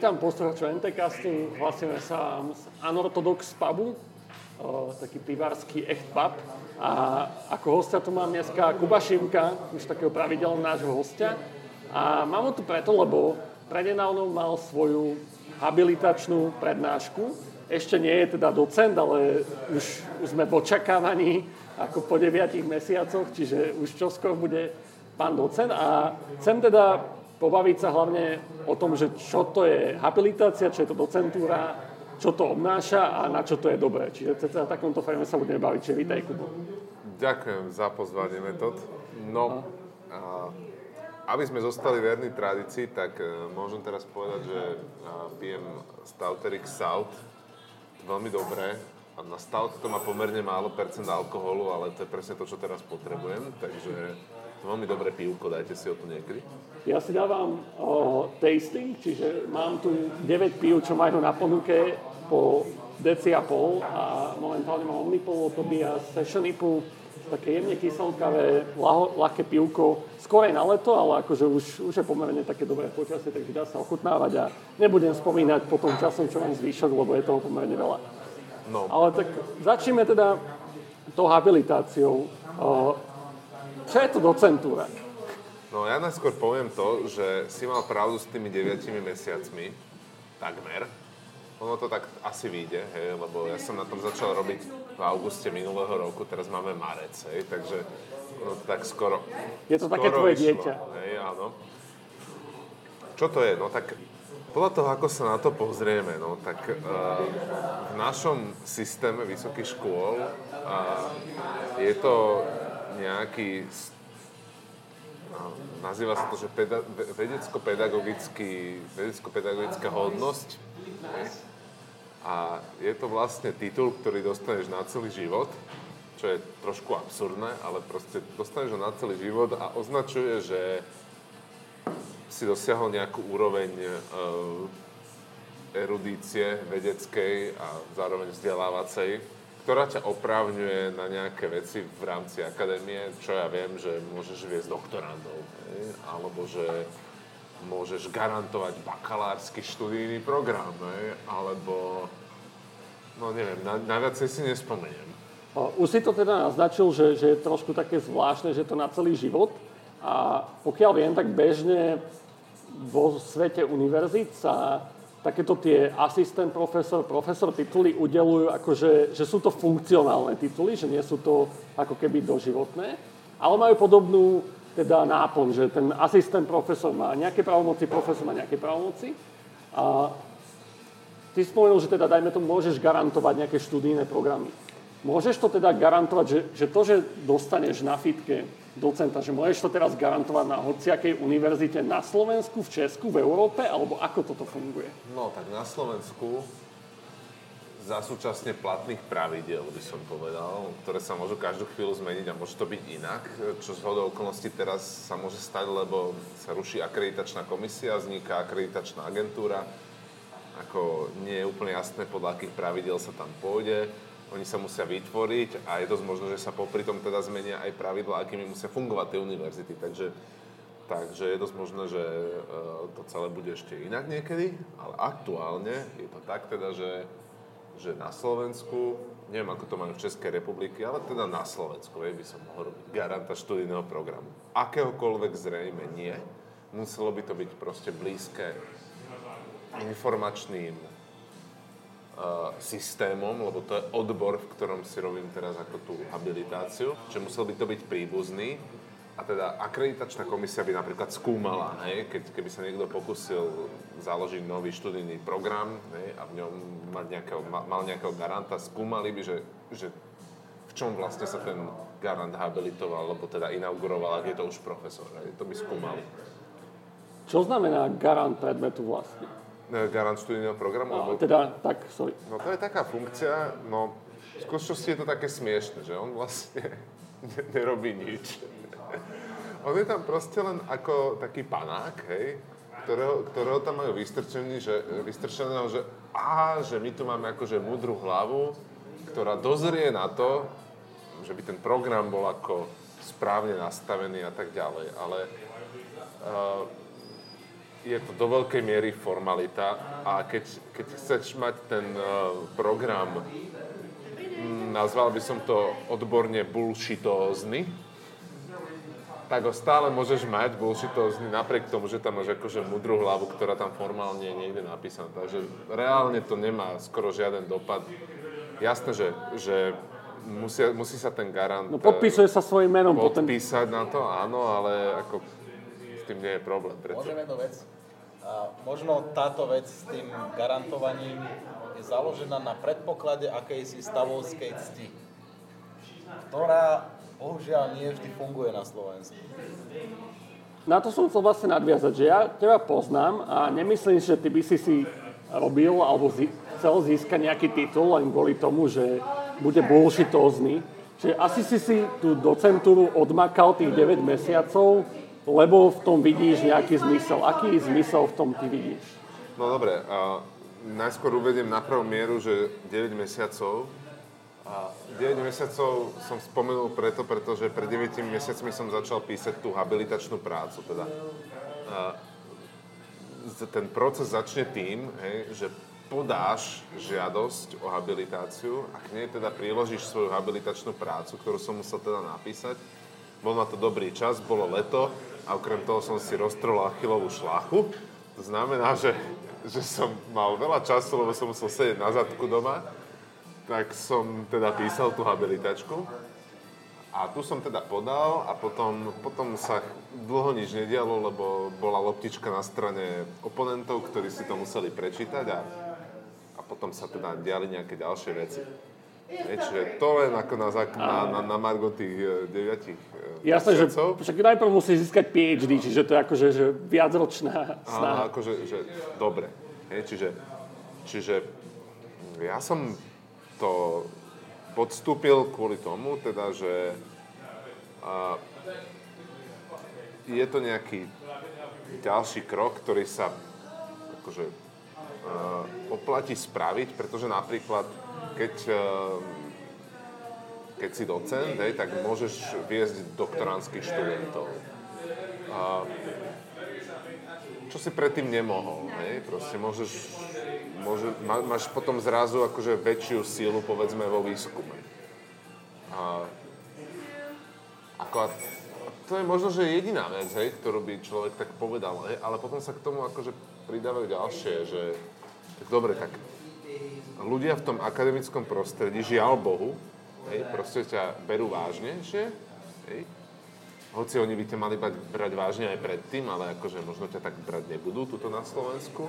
Vítam poslucháčov NTCastu, hlasíme sa z Anorthodox pubu, taký pivársky echt pub. A ako hostia tu mám dneska Kuba Šimka, už takého pravidelného nášho hostia. A mám ho tu preto, lebo prednedávno mal svoju habilitačnú prednášku. Ešte nie je teda docent, ale už, už sme v očakávaní ako po 9 mesiacoch, čiže už čoskoro bude pán docent. A chcem teda pobaviť sa hlavne o tom, že čo to je habilitácia, čo je to docentúra, čo to obnáša a na čo to je dobré. Čiže v takomto forme sa budeme baviť. Čiže vítaj, Kubo. Ďakujem za pozvanie, Metod. No, a, aby sme zostali verní tradícii, tak uh, môžem teraz povedať, že uh, pijem Stouterik South. Veľmi dobré. A na Stout to má pomerne málo percent alkoholu, ale to je presne to, čo teraz potrebujem. Takže Veľmi dobré pivko, dajte si ho tu niekedy. Ja si dávam o, tasting, čiže mám tu 9 pív, čo majú na ponuke po deci a pol a momentálne mám Omnipol, Tobia, Session Ipu, také jemne kyselkavé, ľahké pivko, skôr aj na leto, ale akože už, už je pomerne také dobré počasie, takže dá sa ochutnávať a nebudem spomínať po tom časom, čo mám zvýšok, lebo je toho pomerne veľa. No. Ale tak začneme teda tou habilitáciou. Čo je to docentúra? No ja najskôr poviem to, že si mal pravdu s tými 9 mesiacmi, takmer. Ono to tak asi vyjde, hej, lebo ja som na tom začal robiť v auguste minulého roku, teraz máme marec, hej, takže no, tak skoro... Je to skoro také tvoje vyšlo, dieťa. Hej, áno. Čo to je? No tak podľa toho, ako sa na to pozrieme, no, tak uh, v našom systéme vysokých škôl uh, je to nejaký nazýva sa to, že peda, vedecko-pedagogický, vedecko-pedagogická hodnosť. A je to vlastne titul, ktorý dostaneš na celý život, čo je trošku absurdné, ale proste dostaneš ho na celý život a označuje, že si dosiahol nejakú úroveň uh, erudície vedeckej a zároveň vzdelávacej ktorá ťa oprávňuje na nejaké veci v rámci akadémie, čo ja viem, že môžeš viesť doktorandov, hej? alebo že môžeš garantovať bakalársky študijný program, hej? alebo no neviem, na, na viacej si nespomeniem. Už si to teda naznačil, že, že je trošku také zvláštne, že to na celý život. A pokiaľ viem, tak bežne vo svete univerzít sa takéto tie asistent profesor, profesor tituly udelujú, akože, že sú to funkcionálne tituly, že nie sú to ako keby doživotné, ale majú podobnú teda náplň, že ten asistent profesor má nejaké pravomoci, profesor má nejaké pravomoci. A ty spomenul, že teda dajme tomu, môžeš garantovať nejaké študijné programy. Môžeš to teda garantovať, že, že to, že dostaneš na fitke docenta, že môžeš to teraz garantovať na hociakej univerzite na Slovensku, v Česku, v Európe, alebo ako toto funguje? No, tak na Slovensku za súčasne platných pravidel, by som povedal, ktoré sa môžu každú chvíľu zmeniť a môže to byť inak, čo z hodou okolností teraz sa môže stať, lebo sa ruší akreditačná komisia, vzniká akreditačná agentúra, ako nie je úplne jasné, podľa akých pravidel sa tam pôjde oni sa musia vytvoriť a je dosť možné, že sa popri tom teda zmenia aj pravidla, akými musia fungovať tie univerzity. Takže, takže je dosť možné, že e, to celé bude ešte inak niekedy, ale aktuálne je to tak teda, že, že na Slovensku, neviem ako to majú v Českej republiky, ale teda na Slovensku by som mohol robiť garanta študijného programu. Akéhokoľvek zrejme nie. Muselo by to byť proste blízke informačným systémom, lebo to je odbor, v ktorom si robím teraz ako tú habilitáciu, že musel by to byť príbuzný a teda akreditačná komisia by napríklad skúmala, hej, keď, keby sa niekto pokusil založiť nový študijný program hej, a v ňom mať nejakého, mal nejakého garanta, skúmali by, že, že v čom vlastne sa ten garant habilitoval, lebo teda inauguroval, ak je to už profesor. Hej, to by skúmali. Čo znamená garant predmetu vlastne? Garant študijného programu? No, teda, tak, sorry. No to je taká funkcia, no v skutočnosti je to také smiešne, že on vlastne nerobí nič. On je tam proste len ako taký panák, hej, ktorého, ktorého tam majú vystrčený, že, vystrčeného, že á, že my tu máme akože múdru hlavu, ktorá dozrie na to, že by ten program bol ako správne nastavený a tak ďalej. Ale uh, je to do veľkej miery formalita a keď, keď chceš mať ten uh, program, m, nazval by som to odborne bullshitózny, tak ho stále môžeš mať bullshitózny napriek tomu, že tam máš akože mudrú hlavu, ktorá tam formálne je niekde napísaná. Takže reálne to nemá skoro žiaden dopad. Jasné, že, že musia, musí sa ten garant... No podpisuje sa svojim menom. Podpísať potom. na to, áno, ale ako s tým nie je problém. Prečo? Môžem jednu vec? A možno táto vec s tým garantovaním je založená na predpoklade akejsi stavovskej cti, ktorá bohužiaľ nie vždy funguje na Slovensku. Na to som chcel vlastne nadviazať, že ja teba poznám a nemyslím, že ty by si si robil alebo zi- chcel získať nejaký titul len kvôli tomu, že bude bullshitózny. Čiže asi si si tú docentúru odmakal tých 9 mesiacov, lebo v tom vidíš nejaký zmysel. Aký zmysel v tom ty vidíš? No dobre, uh, najskôr uvediem na prvú mieru, že 9 mesiacov a 9 mesiacov som spomenul preto, pretože pred 9 mesiacmi som začal písať tú habilitačnú prácu. Teda, ten proces začne tým, hej, že podáš žiadosť o habilitáciu, ak nie teda priložíš svoju habilitačnú prácu, ktorú som musel teda napísať. Bol na to dobrý čas, bolo leto a okrem toho som si roztrol achilovú šlachu. To znamená, že, že som mal veľa času, lebo som musel sedieť na zadku doma tak som teda písal tú habilitačku. A tu som teda podal a potom, potom sa dlho nič nedialo, lebo bola loptička na strane oponentov, ktorí si to museli prečítať a, a potom sa teda diali nejaké ďalšie veci. Čiže to len ako na, na, na, na Margo tých 9 uh, Jasné, že však najprv musí získať PhD, čiže to je akože že viacročná snaha. Áno, akože, že, dobre. Je, čiže, čiže ja som to podstúpil kvôli tomu, teda, že a, je to nejaký ďalší krok, ktorý sa akože, oplatí spraviť, pretože napríklad, keď, a, keď si docent, hej, tak môžeš viesť doktoránskych študentov. A, čo si predtým nemohol, hej, proste môžeš môže, má, máš potom zrazu akože väčšiu sílu, povedzme, vo výskume. A, ako, to je možno, že jediná vec, hej, ktorú by človek tak povedal, hej, ale potom sa k tomu akože pridávajú ďalšie, že tak dobre, tak ľudia v tom akademickom prostredí, žiaľ Bohu, hej, proste ťa berú vážne, že, hej, hoci oni by ťa mali brať, brať vážne aj predtým, ale akože možno ťa tak brať nebudú tuto na Slovensku,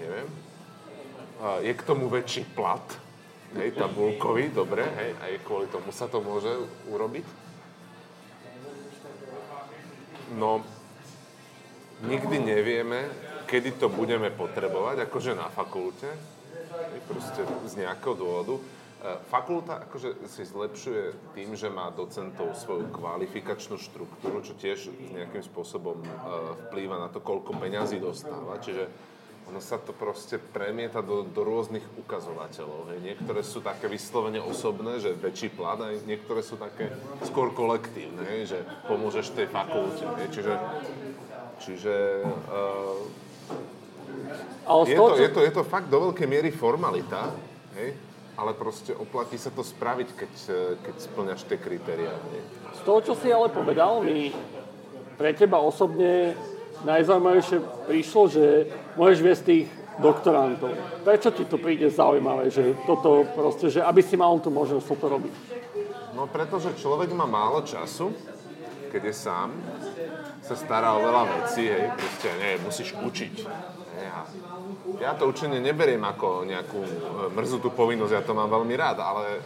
neviem je k tomu väčší plat, hej, tabulkový, dobre, hej, aj kvôli tomu sa to môže urobiť. No, nikdy nevieme, kedy to budeme potrebovať, akože na fakulte, proste z nejakého dôvodu. E, fakulta akože si zlepšuje tým, že má docentov svoju kvalifikačnú štruktúru, čo tiež nejakým spôsobom e, vplýva na to, koľko peňazí dostáva. Čiže ono sa to proste premieta do, do rôznych ukazovateľov. Hej. Niektoré sú také vyslovene osobné, že väčší plat, a niektoré sú také skôr kolektívne, hej, že pomôžeš tej fakulte. Hej. Čiže, čiže uh, ale je, to, je, to, je to fakt do veľkej miery formalita, hej, ale proste oplatí sa to spraviť, keď, keď splňaš tie kritériá. Z toho, čo si ale povedal, mi pre teba osobne najzaujímavejšie prišlo, že môžeš viesť tých doktorantov. Prečo ti to príde zaujímavé, že toto proste, že aby si mal tú možnosť toto robiť? No pretože človek má málo času, keď je sám, sa stará o veľa vecí, hej, proste, nie, musíš učiť. Ja, to učenie neberiem ako nejakú e, mrzutú povinnosť, ja to mám veľmi rád, ale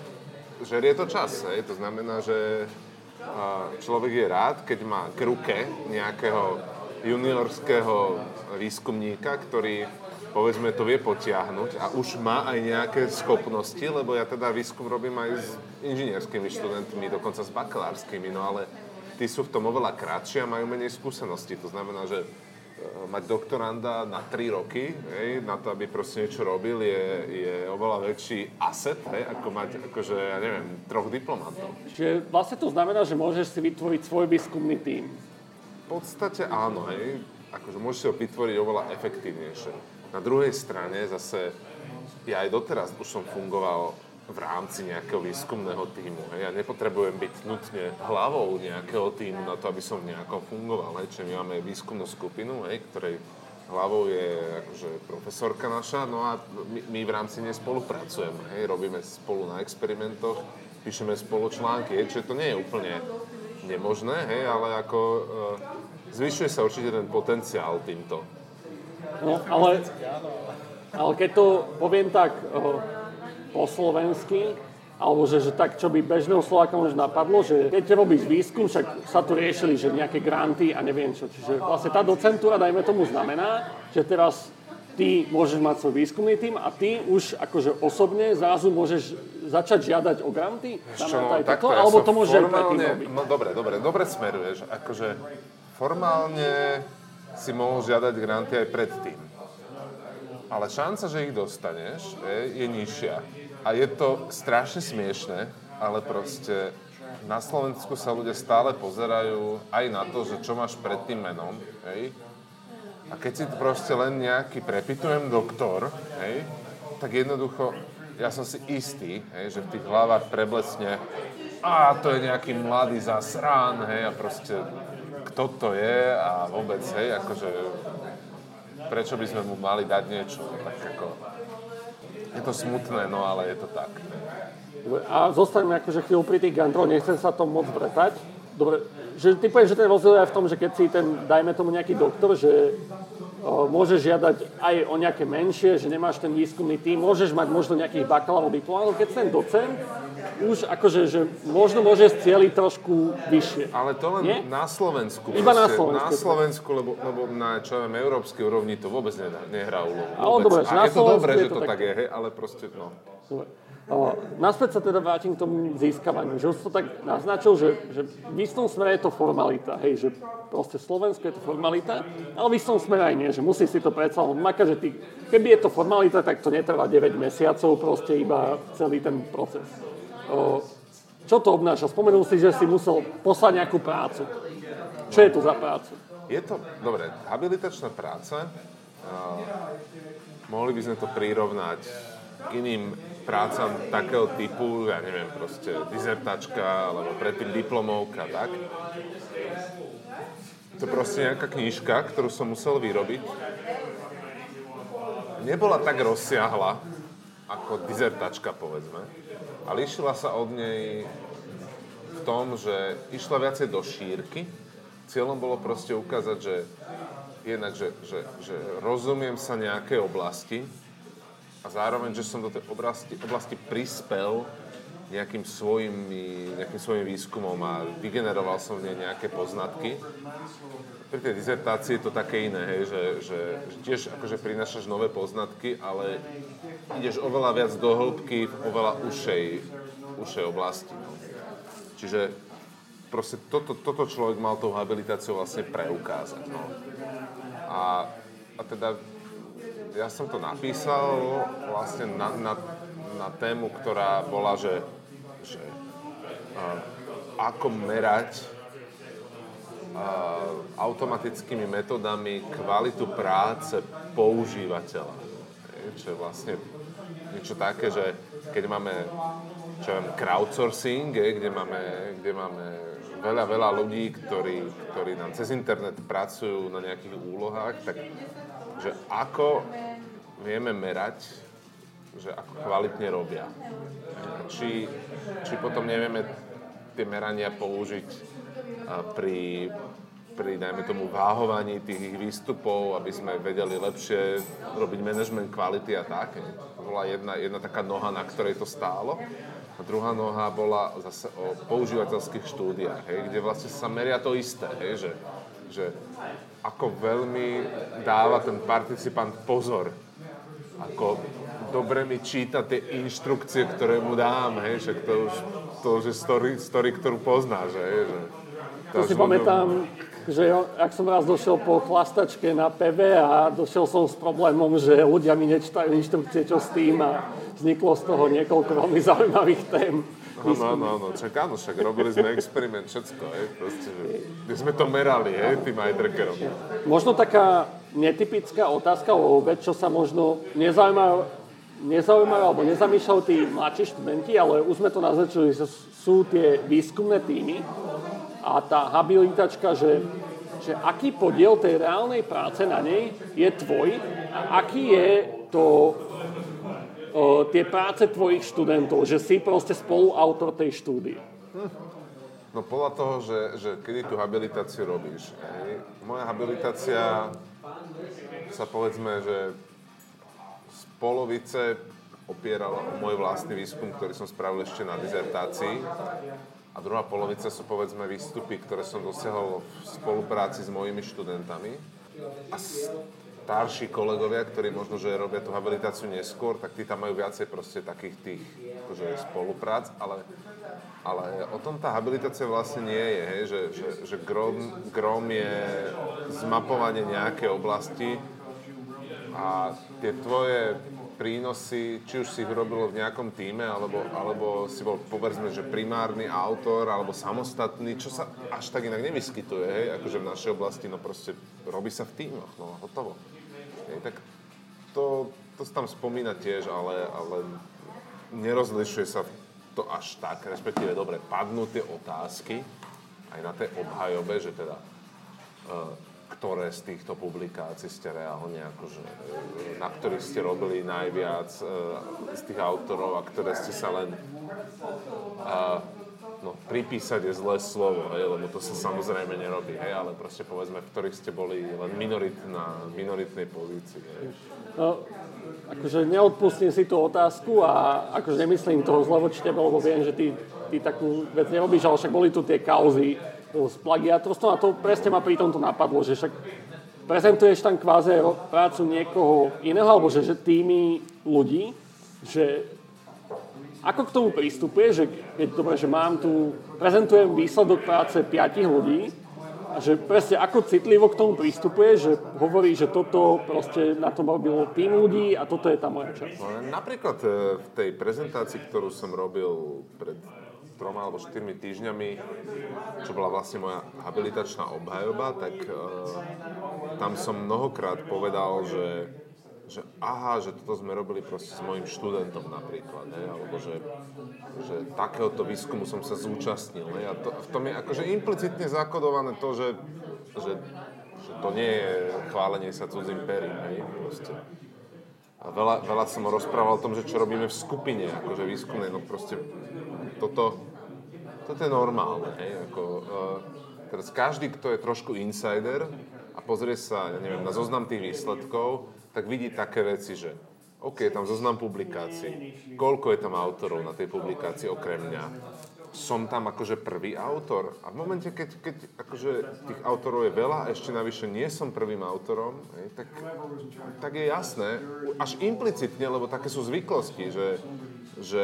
žerie to čas, hej, to znamená, že človek je rád, keď má k ruke nejakého juniorského výskumníka, ktorý povedzme to vie potiahnuť a už má aj nejaké schopnosti, lebo ja teda výskum robím aj s inžinierskými študentmi, dokonca s bakalárskymi, no ale tí sú v tom oveľa kratšie a majú menej skúseností. To znamená, že mať doktoranda na 3 roky, hej, na to, aby proste niečo robil, je, je oveľa väčší asset, hej, ako mať, akože, ja neviem, troch diplomantov. Čiže vlastne to znamená, že môžeš si vytvoriť svoj výskumný tím podstate áno, hej. akože môžeš si ho vytvoriť oveľa efektívnejšie. Na druhej strane zase, ja aj doteraz už som fungoval v rámci nejakého výskumného týmu. Hej. Ja nepotrebujem byť nutne hlavou nejakého týmu na to, aby som nejako fungoval. Hej. Čiže my máme výskumnú skupinu, hej, ktorej hlavou je akože profesorka naša, no a my, my v rámci nej spolupracujeme. Hej. Robíme spolu na experimentoch, píšeme spolu články, čiže to nie je úplne nemožné, hej, ale ako e, zvyšuje sa určite ten potenciál týmto. No, ale, ale keď to poviem tak, e, po slovensky, alebo že, že tak, čo by bežného Slováka možno napadlo, že keď robíš výskum, však sa tu riešili, že nejaké granty a neviem čo. Čiže vlastne tá docentúra, dajme tomu, znamená, že teraz ty môžeš mať svoj výskumný tým a ty už akože osobne zrazu môžeš začať žiadať o granty? Čo, no, takto, ja alebo to môže formálne, aj No dobre, dobre, dobre smeruješ. Akože formálne si mohol žiadať granty aj predtým. Ale šanca, že ich dostaneš, je, je nižšia. A je to strašne smiešne, ale proste na Slovensku sa ľudia stále pozerajú aj na to, že čo máš pred tým menom, hej? A keď si proste len nejaký prepitujem doktor, hej, tak jednoducho, ja som si istý, hej, že v tých hlavách preblesne a to je nejaký mladý zasrán, hej, a proste kto to je a vôbec, hej, akože prečo by sme mu mali dať niečo, tak ako je to smutné, no ale je to tak. A zostaňme akože chvíľu pri tých gantroch, nechcem sa to moc bretať. Dobre, že ty povieš, že ten rozdiel je v tom, že keď si ten, dajme tomu nejaký doktor, že o, môžeš žiadať aj o nejaké menšie, že nemáš ten výskumný tým, môžeš mať možno nejakých bakalárov diplomov, keď si ten docent, už akože, že možno môže cieliť trošku vyššie. Ale to len Nie? na Slovensku. Iba na Slovensku. Na Slovensku, lebo, lebo na čo viem, európskej úrovni to vôbec nehrá, nehrá úlohu. Ale dobre, a na je to dobré, že to tak, tak je, hej, ale proste, no. Dobre. Naspäť sa teda vrátim k tomu získavaniu. Že už to tak naznačil, že, že v istom smere je to formalita. Hej, že proste Slovensko je to formalita, ale v istom smere aj nie, že musí si to predsa makať, že ty, keby je to formalita, tak to netrvá 9 mesiacov, proste iba celý ten proces. Čo to obnáša? Spomenul si, že si musel poslať nejakú prácu. Čo je to za prácu? Je to, dobre, habilitačná práca, mohli by sme to prirovnať k iným prácam takého typu, ja neviem, proste dizertačka, alebo predtým diplomovka, tak. To je proste nejaká knižka, ktorú som musel vyrobiť. Nebola tak rozsiahla, ako dizertačka, povedzme, ale išla sa od nej v tom, že išla viacej do šírky. Cieľom bolo proste ukázať, že jednak, že, že, že rozumiem sa nejakej oblasti, a zároveň, že som do tej oblasti, oblasti prispel nejakým svojim, nejakým svojim výskumom a vygeneroval som v nej nejaké poznatky. Pri tej dizertácii je to také iné, hej, že, že, že tiež akože prinášaš nové poznatky, ale ideš oveľa viac do hĺbky v oveľa ušej, ušej oblasti. No. Čiže proste toto, toto človek mal tou habilitáciou vlastne preukázať. No. A, a teda ja som to napísal vlastne na, na, na tému, ktorá bola, že, že uh, ako merať uh, automatickými metodami kvalitu práce používateľa. Čo je vlastne niečo také, že keď máme čo viem, crowdsourcing, kde máme, kde máme veľa, veľa ľudí, ktorí, ktorí nám cez internet pracujú na nejakých úlohách, tak že ako vieme merať, že ako kvalitne robia. Či, či potom nevieme tie merania použiť pri, pri, dajme tomu, váhovaní tých výstupov, aby sme vedeli lepšie robiť management kvality a tak. To bola jedna, jedna taká noha, na ktorej to stálo. A druhá noha bola zase o používateľských štúdiách, hej, kde vlastne sa meria to isté, hej, že, že ako veľmi dáva ten participant pozor, ako dobre mi číta tie inštrukcie, ktoré mu dám, hej, však to už, to už je story, story ktorú poznáš, hej, že... To si pamätám, že ak som raz došiel po chlastačke na PV a došiel som s problémom, že ľudia mi nečítajú inštrukcie, čo s tým a vzniklo z toho niekoľko veľmi zaujímavých tém. No, no, no, no, čak áno, však robili sme experiment, všetko, hej, proste, že sme to merali, hej, tým aj trackerom. Možno taká netypická otázka, alebo vec, čo sa možno nezaujímajú, nezaujímajú alebo nezamýšľajú tí mladší študenti, ale už sme to naznačili, že sú tie výskumné týmy a tá habilitačka, že, že aký podiel tej reálnej práce na nej je tvoj a aký je to o, tie práce tvojich študentov, že si proste spoluautor tej štúdie? No podľa toho, že, že kedy tú habilitáciu robíš. Hej. Moja habilitácia sa povedzme, že polovice opierala o môj vlastný výskum, ktorý som spravil ešte na dizertácii. A druhá polovica sú povedzme výstupy, ktoré som dosiahol v spolupráci s mojimi študentami. A starší kolegovia, ktorí možno, že robia tú habilitáciu neskôr, tak tí tam majú viacej proste takých tých akože spoluprác, ale, ale o tom tá habilitácia vlastne nie je, hej, že, že, že grom, grom je zmapovanie nejakej oblasti a tie tvoje prínosy, či už si ich robil v nejakom týme, alebo, alebo si bol, povedzme, že primárny autor, alebo samostatný, čo sa až tak inak nevyskytuje, hej, akože v našej oblasti, no proste robí sa v týmoch, no hotovo. Hej, tak to, to sa tam spomína tiež, ale, ale nerozlišuje sa to až tak, respektíve, dobre, padnú tie otázky aj na tej obhajobe, že teda uh, ktoré z týchto publikácií ste reálne, akože, e, na ktorých ste robili najviac e, z tých autorov a ktoré ste sa len a, no, pripísať je zlé slovo, hej, lebo to sa samozrejme nerobí, hej, ale proste povedzme, v ktorých ste boli len minoritná, minoritnej pozícii. Hej. No, akože neodpustím si tú otázku a akože nemyslím toho zle voči tebe, lebo viem, že ty, ty takú vec nerobíš, ale však boli tu tie kauzy, s plagiátorstvom a to presne ma pri tomto napadlo, že však prezentuješ tam kváze prácu niekoho iného, alebo že, že tými ľudí, že ako k tomu pristupuje, že keď dobre, že mám tu, prezentujem výsledok práce piatich ľudí, a že presne ako citlivo k tomu pristupuje, že hovorí, že toto proste na tom robilo tým ľudí a toto je tá moja časť. No, napríklad e, v tej prezentácii, ktorú som robil pred troma alebo štyrmi týždňami, čo bola vlastne moja habilitačná obhajoba, tak uh, tam som mnohokrát povedal, že, že aha, že toto sme robili proste s mojim študentom napríklad, ne? alebo že, že takéhoto výskumu som sa zúčastnil. Ne? A to, v tom je akože implicitne zakodované to, že, že, že to nie je chválenie sa cudzím perím. Hej? Proste. A veľa, veľa som rozprával o tom, že čo robíme v skupine, akože výskumnej, no proste toto, toto je normálne, hej, ako, uh, teraz každý, kto je trošku insider a pozrie sa, ja neviem, na zoznam tých výsledkov, tak vidí také veci, že OK, je tam zoznam publikácií, koľko je tam autorov na tej publikácii okrem mňa, som tam akože prvý autor. A v momente, keď, keď akože tých autorov je veľa a ešte navyše nie som prvým autorom, tak, tak je jasné, až implicitne, lebo také sú zvyklosti, že, že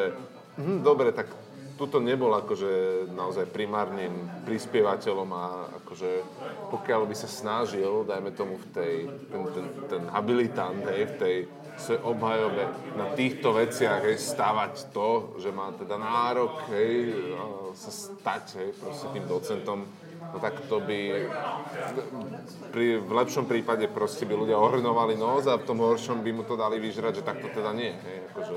hm, dobre, tak tuto nebol akože naozaj primárnym prispievateľom a akože pokiaľ by sa snažil, dajme tomu v tej, ten, ten, ten habilitant, hej, v tej svojej obhajobe na týchto veciach, hej, stavať to, že má teda nárok, hej, sa stať, hej, proste tým docentom, no tak to by pri, v lepšom prípade proste by ľudia ohrnovali nos a v tom horšom by mu to dali vyžrať, že takto teda nie, hej, akože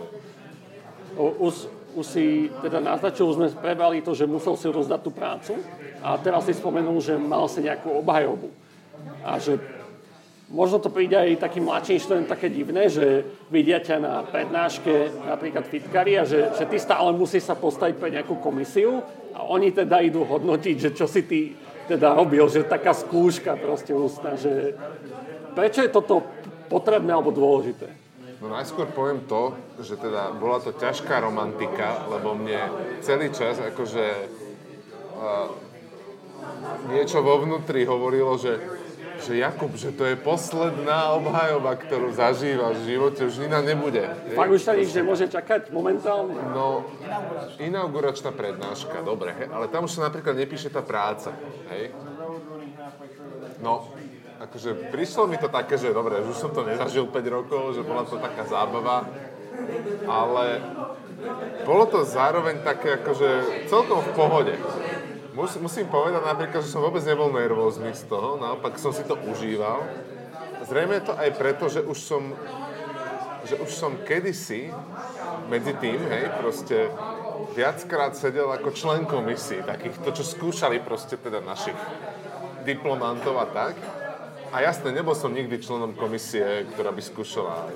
už si teda naznačil, už sme prebrali to, že musel si rozdať tú prácu a teraz si spomenul, že mal si nejakú obhajobu. A že možno to príde aj takým mladším študentom také divné, že vidia ťa na prednáške napríklad fitkari a že, že ty stále musíš sa postaviť pre nejakú komisiu a oni teda idú hodnotiť, že čo si ty teda robil, že taká skúška proste ústna, že prečo je toto potrebné alebo dôležité? No najskôr poviem to, že teda bola to ťažká romantika, lebo mne celý čas akože uh, niečo vo vnútri hovorilo, že, že Jakub, že to je posledná obhajoba, ktorú zažívaš v živote, už iná nebude. Fakt už sa nič nemôže čakať momentálne? No, inauguračná prednáška, dobre, he, ale tam už sa napríklad nepíše tá práca, hej? No, akože prišlo mi to také, že dobre, už som to nezažil 5 rokov, že bola to taká zábava, ale bolo to zároveň také akože celkom v pohode. Mus, musím povedať napríklad, že som vôbec nebol nervózny z toho, naopak som si to užíval. Zrejme je to aj preto, že už som, že už som kedysi medzi tým, hej, proste viackrát sedel ako člen komisí, takýchto, čo skúšali proste teda našich diplomantov a tak. A jasne, nebol som nikdy členom komisie, ktorá by skúšala e,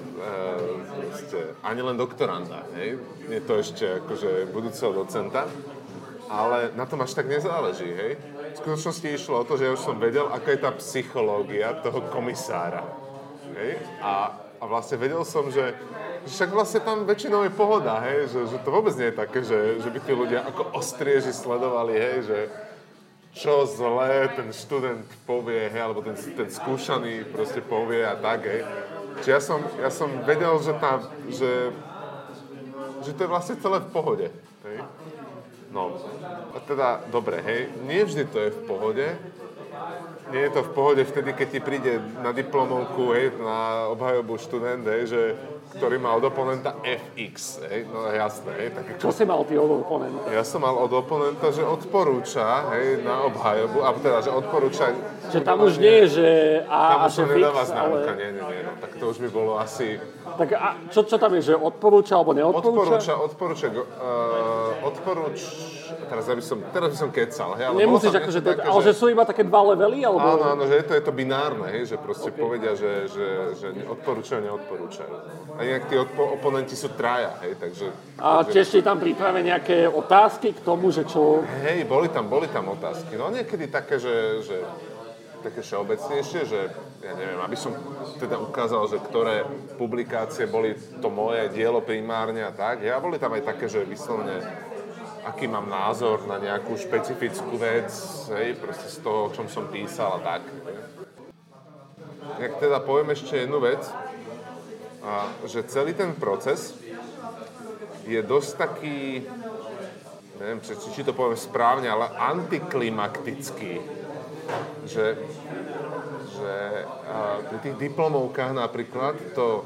proste, ani len doktoranda. Hej? Je to ešte akože budúceho docenta ale na tom až tak nezáleží, hej. V skutočnosti išlo o to, že ja už som vedel, aká je tá psychológia toho komisára. Hej? A, a vlastne vedel som, že však vlastne tam väčšinou je pohoda, hej? Že, že to vôbec nie je také, že, že by tí ľudia ako ostrieži sledovali, hej? že čo zlé ten študent povie, hej? alebo ten, ten skúšaný proste povie a tak, hej. Čiže ja som, ja som vedel, že, tá, že, že to je vlastne celé v pohode. Hej? No, a teda, dobre, hej, nie vždy to je v pohode. Nie je to v pohode vtedy, keď ti príde na diplomovku, hej, na obhajobu študent, hej, že ktorý mal od oponenta FX, hej, no jasné, hej. Tak Čo si mal ty od oponenta? Ja som mal od oponenta, že odporúča, hej, na obhajobu, a teda, že odporúča... Že tam už nie je, že A tam a už sa nedáva známka, ale... nie, nie, nie, no, tak to už by bolo asi... Tak a čo, čo tam je, že odporúča alebo neodporúča? Odporúča, odporúča, uh, odporúč... Teraz by som, teraz by som kecal, hej, ale Nemusíš tam akože, také, ale že sú iba také dva levely, alebo... Áno, áno, že je to, je to binárne, hej, že proste okay. povedia, že, že, že odporúčajú, neodporúčajú. A inak tí odpo- oponenti sú traja, hej, takže... A takže, tiež ti tam príprave nejaké otázky k tomu, že čo... Hej, boli tam, boli tam otázky. No niekedy také, že, že také všeobecnejšie, že ja neviem, aby som teda ukázal, že ktoré publikácie boli to moje dielo primárne a tak. Ja boli tam aj také, že vyslovene aký mám názor na nejakú špecifickú vec, hej, proste z toho, o čom som písal a tak. Jak teda poviem ešte jednu vec, a, že celý ten proces je dosť taký, neviem, či, či to poviem správne, ale antiklimaktický. Že, že a, pri tých diplomovkách napríklad to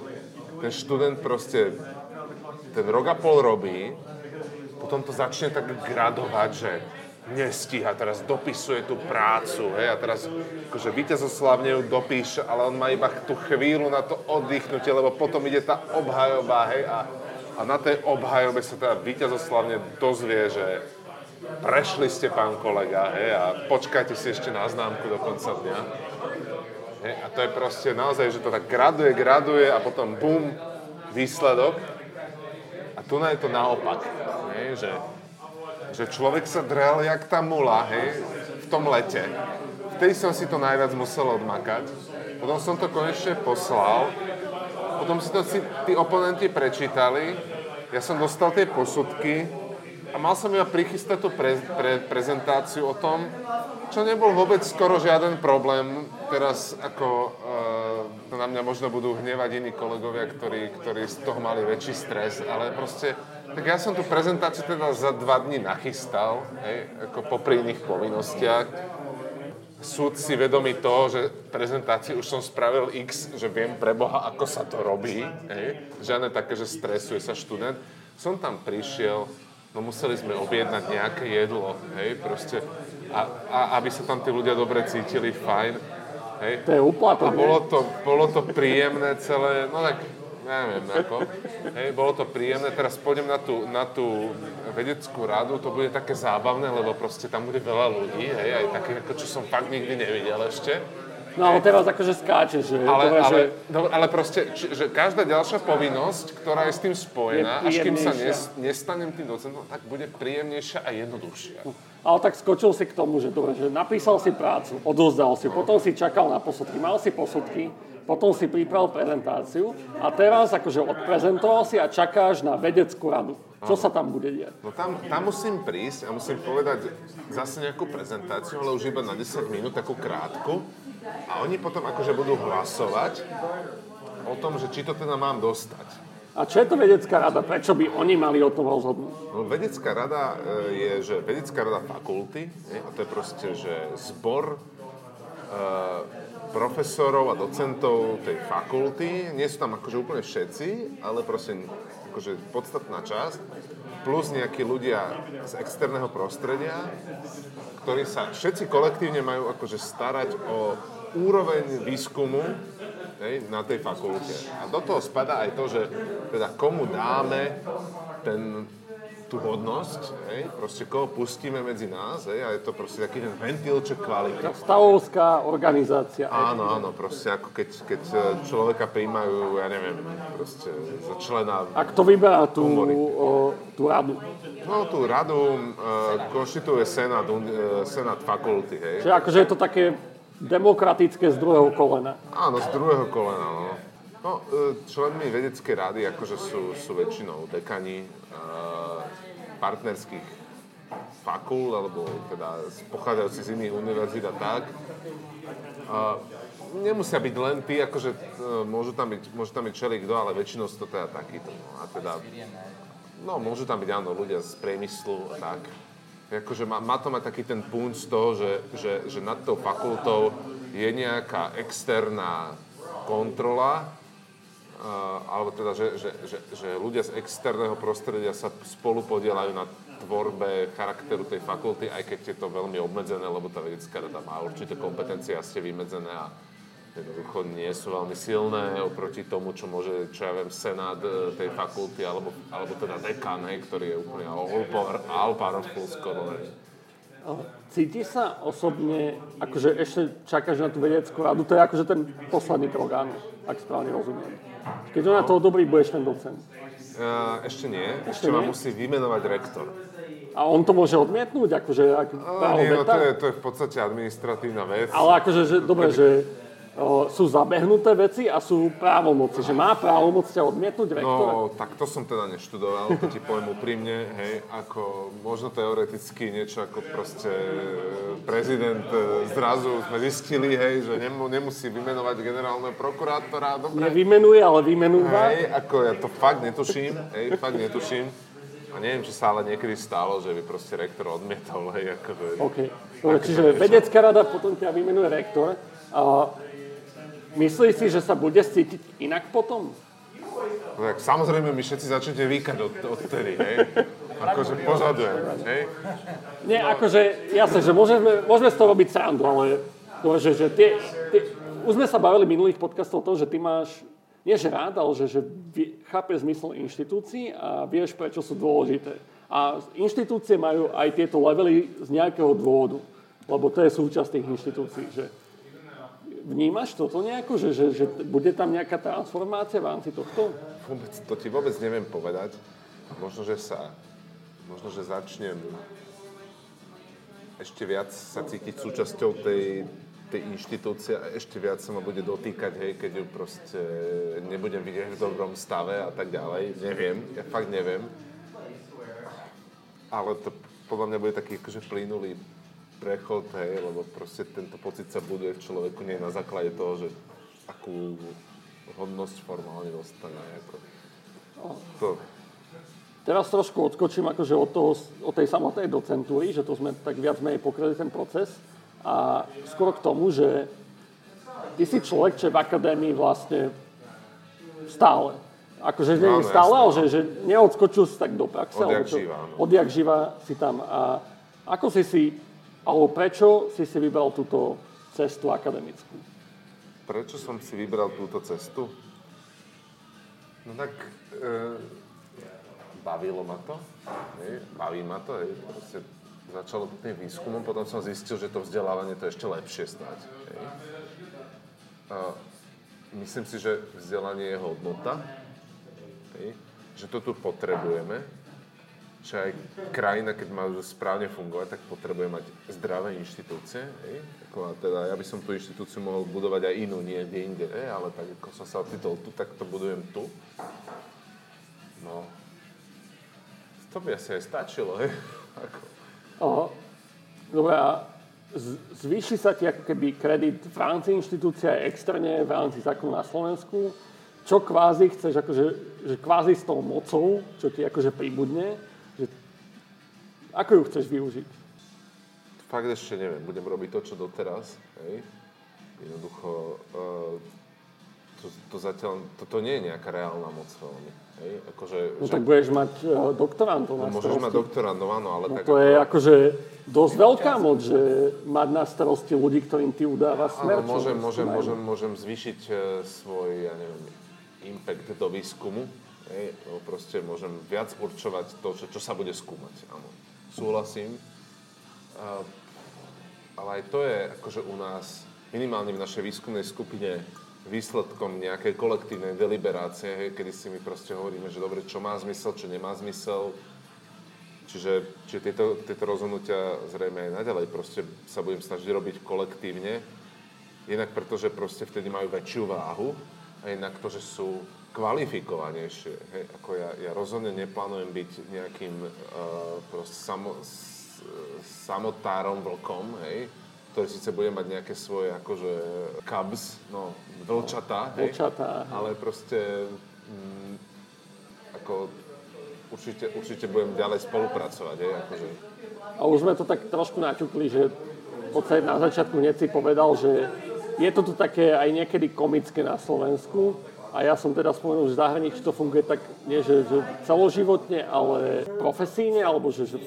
ten študent proste ten rok a pol robí, potom to začne tak gradovať, že nestíha, teraz dopisuje tú prácu, hej, a teraz akože víťazoslavne ju dopíše, ale on má iba tú chvíľu na to oddychnutie, lebo potom ide tá obhajoba, hej, a, a na tej obhajobe sa teda víťazoslavne dozvie, že prešli ste, pán kolega, hej, a počkajte si ešte na známku do konca dňa. Hej, a to je proste naozaj, že to tak graduje, graduje a potom bum, výsledok. A tu je to naopak, hej, že, že človek sa drel jak tá mula, hej, v tom lete. Vtedy som si to najviac musel odmakať. Potom som to konečne poslal. Potom si to si tí oponenti prečítali. Ja som dostal tie posudky a mal som iba prichystať tú pre, pre, prezentáciu o tom, čo nebol vôbec skoro žiaden problém. Teraz ako e, na mňa možno budú hnevať iní kolegovia, ktorí, ktorí z toho mali väčší stres, ale proste, tak ja som tú prezentáciu teda za dva dní nachystal, hej, ako popri iných povinnostiach. Súd si vedomý toho, že prezentáciu už som spravil x, že viem pre Boha, ako sa to robí, hej. Žiadne také, že stresuje sa študent. Som tam prišiel, no museli sme objednať nejaké jedlo, hej, proste a, a aby sa tam tí ľudia dobre cítili, fajn. Hej. To je A úplatok, bolo to, bolo to príjemné celé, no tak neviem ako. Hej, bolo to príjemné, teraz pôjdem na tú, na tú vedeckú radu, to bude také zábavné, lebo proste tam bude veľa ľudí, hej, aj takých, ako čo som fakt nikdy nevidel ešte. No ale teraz akože skáčeš, že... Ale, dobre, ale, že no, ale proste, či, že každá ďalšia povinnosť, ktorá je s tým spojená, Je až kým sa nes, nestanem tým docentom, tak bude príjemnejšia a jednoduchšia. Ale tak skočil si k tomu, že dobre, že napísal si prácu, odozdal si, potom si čakal na posudky, mal si posudky, potom si pripravil prezentáciu a teraz akože odprezentoval si a čakáš na vedeckú radu. Čo sa tam bude diať? No tam, tam musím prísť a musím povedať zase nejakú prezentáciu, ale už iba na 10 minút, takú krátku. A oni potom akože budú hlasovať o tom, že či to teda mám dostať. A čo je to vedecká rada? Prečo by oni mali o tom rozhodnúť? No, vedecká rada e, je, že vedecká rada fakulty, je, a to je proste, že zbor e, profesorov a docentov tej fakulty, nie sú tam akože úplne všetci, ale proste akože podstatná časť, plus nejakí ľudia z externého prostredia, ktorí sa všetci kolektívne majú akože starať o úroveň výskumu hej, na tej fakulte. A do toho spadá aj to, že teda komu dáme ten tú hodnosť, hej, proste koho pustíme medzi nás, hej, a je to proste taký ten ventilček kvality. Stavovská organizácia. Áno, áno, proste ako keď, keď e, človeka príjmajú, ja neviem, proste za člena... A kto vyberá tú, o, tú radu? No, tú radu uh, konštituje senát, uh, senát fakulty, hej. Čiže akože je to také demokratické z druhého kolena. Áno, z druhého kolena, no. No, členmi vedeckej rady akože sú, sú väčšinou dekani, partnerských fakul, alebo teda pochádzajúci z iných univerzít a tak. A nemusia byť len tí, akože e, môžu tam byť, môžu tam byť čeli kto, ale väčšinou to teda takíto. No, a teda, no môžu tam byť áno ľudia z priemyslu a tak. Akože má, má to mať taký ten punc toho, že, že, že nad tou fakultou je nejaká externá kontrola, alebo teda, že, že, že, že ľudia z externého prostredia sa spolu podielajú na tvorbe charakteru tej fakulty, aj keď je to veľmi obmedzené, lebo tá vedecká rada má určité kompetencie a ste vymedzené a jednoducho nie sú veľmi silné oproti tomu, čo môže, čo ja viem, senát e, tej fakulty, alebo, alebo teda dekan, ktorý je úplne all powerful skoro. Cítiš sa osobne, akože ešte čakáš na tú vedeckú radu, to je akože ten posledný áno, ak správne rozumiem. Keď ona to odobrí, budeš ten docent. Uh, ešte nie. Ešte, ešte ma musí vymenovať rektor. A on to môže odmietnúť? Akože, ak, uh, nie, no to je, to je v podstate administratívna vec. Ale akože, že, dobre, že sú zabehnuté veci a sú právomoci, že má právomoc ťa odmietnúť rektor? No, tak to som teda neštudoval, to ti poviem úprimne, hej, ako možno teoreticky niečo ako proste e, prezident e, zrazu sme zistili, hej, že nemusí vymenovať generálneho prokurátora, dobre? Nevymenuje, ale vymenúva. Hej, ako ja to fakt netuším, hej, fakt netuším. A neviem, či sa ale niekedy stalo, že by proste rektor odmietol, hej, akože... OK. Dobre, čiže vedecká rada potom ťa vymenuje rektor. A Myslíš si, že sa bude cítiť inak potom? No, tak samozrejme, my všetci začnete vykať od, od tedy, hej? Akože požadujem, hej? Nie, akože, jasne, že môžeme, môžeme z toho robiť srandu, ale že, že tie, tie, už sme sa bavili minulých podcastov o tom, že ty máš, nie že rád, ale že, že chápeš zmysel inštitúcií a vieš, prečo sú dôležité. A inštitúcie majú aj tieto levely z nejakého dôvodu, lebo to je súčasť tých inštitúcií, že Vnímaš toto nejako, že, že, že bude tam nejaká transformácia v rámci tohto? Vôbec, to ti vôbec neviem povedať. Možno, že sa, možno, že začnem ešte viac sa cítiť súčasťou tej, tej inštitúcie a ešte viac sa ma bude dotýkať, hej, keď ju proste nebudem vidieť v dobrom stave a tak ďalej. Neviem, ja fakt neviem. Ale to podľa mňa bude taký akože plynulý prechod, hej, lebo proste tento pocit sa buduje v človeku nie na základe toho, že akú hodnosť formálne dostane. Ako, to. Teraz trošku odskočím akože od, toho, od tej samotnej docentúry, že to sme tak viac menej pokryli ten proces a skoro k tomu, že ty si človek, čo je v akadémii vlastne stále. Akože nie no, stále, ale že, že neodskočil si tak do praxe. Odjak živa. No. Odjak živa si tam. A ako si si alebo prečo si si vybral túto cestu akademickú? Prečo som si vybral túto cestu? No tak e, bavilo ma to. Nie? Baví ma to. Hej. Proste začalo tým výskumom, potom som zistil, že to vzdelávanie to ešte lepšie stať. Hej. A myslím si, že vzdelanie je hodnota. Hej. Že to tu potrebujeme že aj krajina, keď má správne fungovať, tak potrebuje mať zdravé inštitúcie. Ako, teda ja by som tú inštitúciu mohol budovať aj inú, nie kde inde, hej? ale tak ako som sa ocitol tu, tak to budujem tu. No, to by asi aj stačilo, hej? Ako. Aha. Dobre, a zvýši sa ti ako keby kredit v rámci inštitúcie aj externe v rámci zákonu na Slovensku? Čo kvázi chceš, akože, že kvázi s tou mocou, čo ti akože pribudne, ako ju chceš využiť? Fakt ešte neviem. Budem robiť to, čo doteraz. Hej. Jednoducho, uh, to, to zatiaľ, toto nie je nejaká reálna moc veľmi. Hej? Akože, No že, tak budeš mať uh, doktorantov na no, môžeš mať starosti. doktorandov, áno, ale No tak to je akože dosť veľká moc, že mať na starosti ľudí, ktorým ty udáva smer. Áno, môžem, môžem, môžem, môžem zvýšiť e, svoj, ja neviem, impact do výskumu. Hej, no proste môžem viac určovať to, čo, čo sa bude skúmať. Áno, súhlasím. A, ale aj to je akože u nás, minimálne v našej výskumnej skupine, výsledkom nejakej kolektívnej deliberácie, hej, kedy si my proste hovoríme, že dobre, čo má zmysel, čo nemá zmysel. Čiže, čiže tieto, tieto rozhodnutia zrejme aj naďalej proste sa budem snažiť robiť kolektívne. Jednak preto, že proste vtedy majú väčšiu váhu a jednak to, že sú kvalifikovanejšie. Hej, ako ja, ja rozhodne neplánujem byť nejakým uh, proste samo, s, samotárom vlkom, hej, ktorý síce bude mať nejaké svoje akože cubs, no, vlčatá, hej, Vlčatá. ale proste mm, ako určite, určite budem ďalej spolupracovať, hej, akože A už sme to tak trošku naťukli, že v podstate na začiatku hneď si povedal, že je to tu také aj niekedy komické na Slovensku. A ja som teda spomenul, že v zahraničí to funguje tak, nie že, že celoživotne, ale profesíne, alebo že, že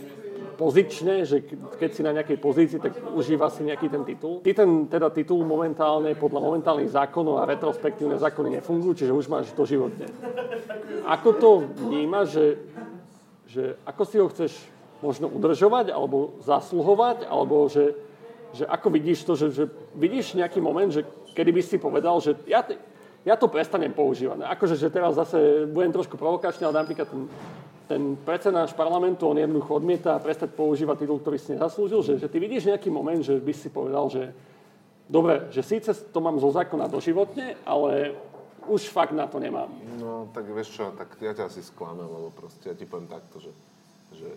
pozične, že ke- keď si na nejakej pozícii, tak užíva si nejaký ten titul. Ty ten teda titul momentálne, podľa momentálnych zákonov a retrospektívne zákony nefungujú, čiže už máš doživotne. Ako to vnímaš, že, že ako si ho chceš možno udržovať, alebo zasluhovať, alebo že, že ako vidíš to, že, že vidíš nejaký moment, že kedy by si povedal, že ja, ja to prestanem používať. Akože, že teraz zase budem trošku provokačný, ale napríklad ten, ten predseda náš parlamentu, on jednoducho odmieta prestať používať titul, ktorý si nezaslúžil, že, že ty vidíš nejaký moment, že by si povedal, že dobre, že síce to mám zo zákona doživotne, ale už fakt na to nemám. No, tak vieš čo, tak ja ťa asi sklamem, lebo proste ja ti poviem takto, že, že,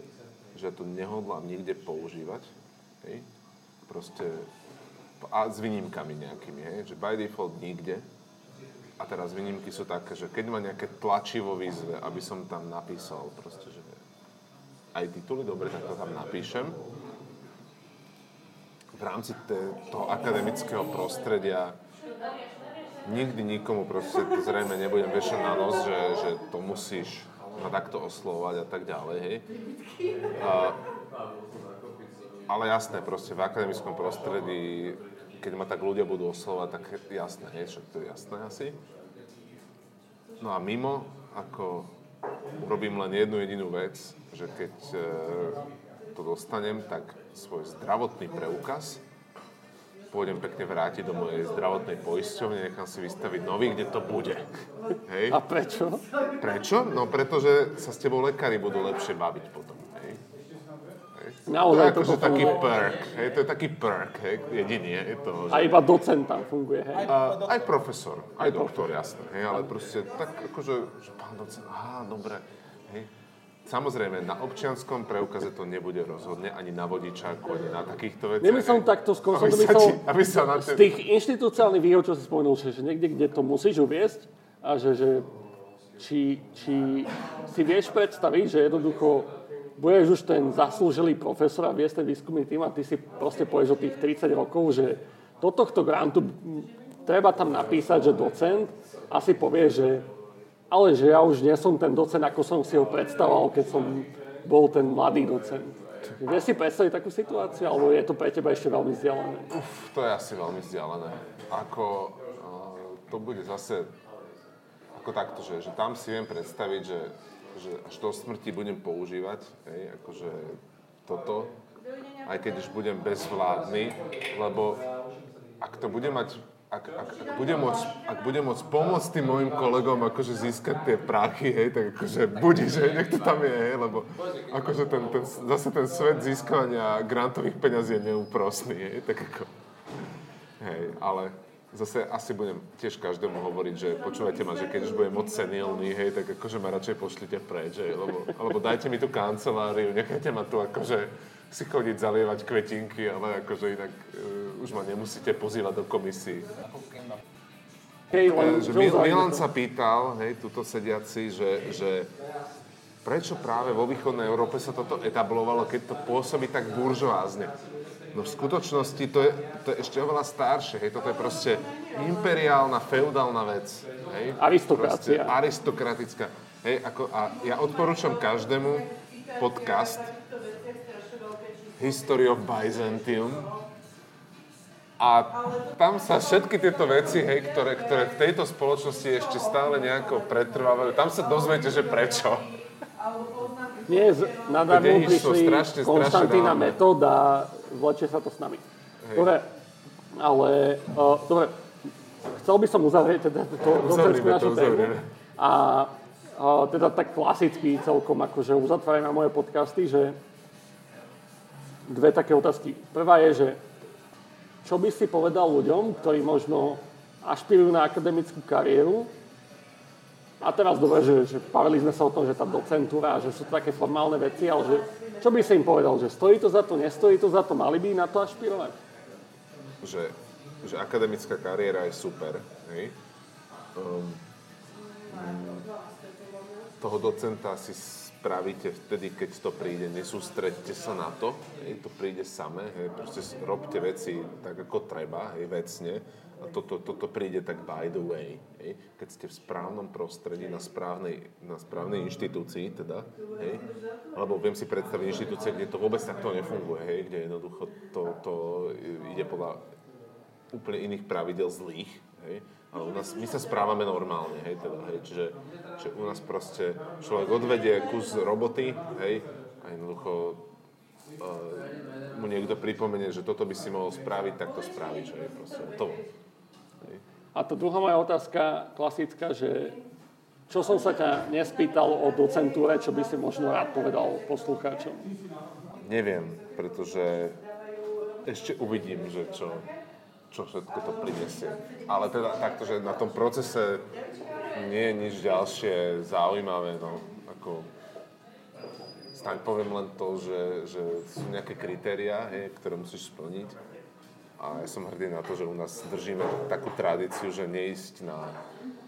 že to nehodlám nikde používať, hej? Proste, a s výnimkami nejakými, hej? Že by default nikde. A teraz výnimky sú také, že keď ma nejaké tlačivo výzve, aby som tam napísal proste, že aj tituly, dobre, tak to tam napíšem. V rámci te- toho akademického prostredia nikdy nikomu proste zrejme nebudem vešať na nos, že, že to musíš ma takto oslovovať a tak ďalej, hej. A, ale jasné, proste v akademickom prostredí, keď ma tak ľudia budú oslovať, tak jasné, hej, však to je jasné asi. No a mimo, ako urobím len jednu jedinú vec, že keď e, to dostanem, tak svoj zdravotný preukaz pôjdem pekne vrátiť do mojej zdravotnej poisťovne, nechám si vystaviť nový, kde to bude. Hej. A prečo? Prečo? No pretože sa s tebou lekári budú lepšie baviť potom. Naozaj to je toto akože taký perk. Hej, to je taký perk, hej, jediný. Je to, že... A iba docent tam funguje, hej. A, aj profesor, aj doktor, jasné, hej, ale proste tak akože, že pán docent, aha, dobre, hej. Samozrejme, na občianskom preukaze to nebude rozhodne, ani na vodičáku, ani na takýchto veciach. Nemyslel takto, skôr som to myslel Aby sa na z ten... tých inštitúciálnych výhod, čo si spomenul, že, že niekde, kde to musíš uviesť a že, že či, či si vieš predstaviť, že jednoducho budeš už ten zaslúžilý profesor a viesť ten výskumný tým a ty si proste povieš o tých 30 rokov, že do tohto grantu treba tam napísať, že docent a si povie, že ale že ja už nie som ten docent, ako som si ho predstavoval, keď som bol ten mladý docent. Vieš si predstaviť takú situáciu, alebo je to pre teba ešte veľmi vzdialené? Uf, to je asi veľmi vzdialené. Ako, uh, to bude zase ako takto, že, že tam si viem predstaviť, že, že až do smrti budem používať, hej, akože toto, aj keď už budem bezvládny, lebo ak to bude mať ak, ak, ak, budem môcť, ak budem môcť pomôcť tým mojim kolegom akože získať tie prachy, hej, tak akože budiš, hej, nech to tam je, hej, lebo akože ten, ten, zase ten svet získavania grantových peňazí je neúprostný, hej, tak ako, hej, ale zase asi budem tiež každému hovoriť, že počúvajte ma, že keď už budem moc senilný, hej, tak akože ma radšej pošlite preč, hej, lebo, alebo dajte mi tú kanceláriu, nechajte ma tu akože si chodiť zalievať kvetinky, ale akože inak uh, už ma nemusíte pozývať do komisí. Hej, len Že čo Mil- za- Milan sa pýtal, hej, tuto sediaci, že, že prečo práve vo východnej Európe sa toto etablovalo, keď to pôsobí tak buržoázne. No v skutočnosti to je, to je ešte oveľa staršie, hej, toto je proste imperiálna, feudálna vec. Hej? Aristokracia. Proste aristokratická. Hej, ako, a ja odporúčam každému podcast History of Byzantium. A tam sa všetky tieto veci, hej, ktoré, ktoré v tejto spoločnosti ešte stále nejako pretrvávajú, tam sa dozviete, že prečo. Z nadarmo prišli strašne, strašne Konštantína dávne. metód a vlečie sa to s nami. Dobre, ale uh, dobre, chcel by som uzavrieť teda to docenskú Uzavrieme to, našu tému. A uh, teda tak klasicky celkom, akože uzatváram moje podcasty, že dve také otázky. Prvá je, že čo by si povedal ľuďom, ktorí možno ašpirujú na akademickú kariéru, a teraz dobre, že, že bavili sme sa o tom, že tá docentúra, že sú to také formálne veci, ale že, čo by si im povedal, že stojí to za to, nestojí to za to, mali by na to ašpirovať? že, že akademická kariéra je super. Hej? Um, toho docenta si spravíte vtedy, keď to príde. Nesústreďte sa na to, hej? to príde samé. Hej? Proste robte veci tak, ako treba, hej? vecne. A toto, toto príde tak by the way. Hej? Keď ste v správnom prostredí, na správnej, na správnej inštitúcii, teda, hej? lebo viem si predstaviť inštitúcie, kde to vôbec takto nefunguje, hej? kde jednoducho to, to ide podľa úplne iných pravidel zlých, hej. Ale u nás, my sa správame normálne, hej, teda, hej. Čiže, čiže u nás proste človek odvedie kus roboty, hej, a jednoducho uh, mu niekto pripomenie, že toto by si mohol spraviť, tak to spravíš, proste, to. A to druhá moja otázka, klasická, že čo som sa ťa nespýtal o docentúre, čo by si možno rád povedal poslucháčom? Neviem, pretože ešte uvidím, že čo, čo všetko to prinesie. Ale teda takto, že na tom procese nie je nič ďalšie zaujímavé, no, ako snáď poviem len to, že, že sú nejaké kritériá, hej, ktoré musíš splniť. A ja som hrdý na to, že u nás držíme takú tradíciu, že neísť na,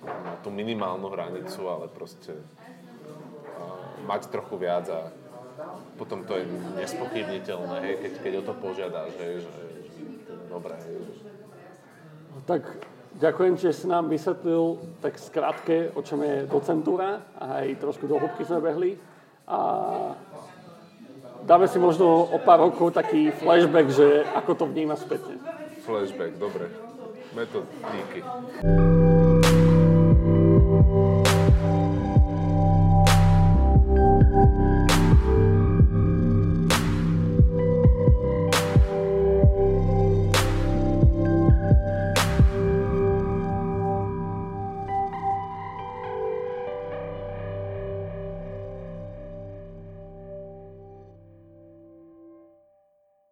na tú minimálnu hranicu, ale proste a, mať trochu viac a potom to je nespochybniteľné, hej, keď, keď o to požiadaš, hej, že, že dobre, hej, Tak ďakujem, že si nám vysvetlil tak skrátke, o čom je docentúra a aj trošku do hĺbky sme behli. A dáme si možno o pár rokov taký flashback, že ako to vníma spätne. flashback, dobre. Metod, díky.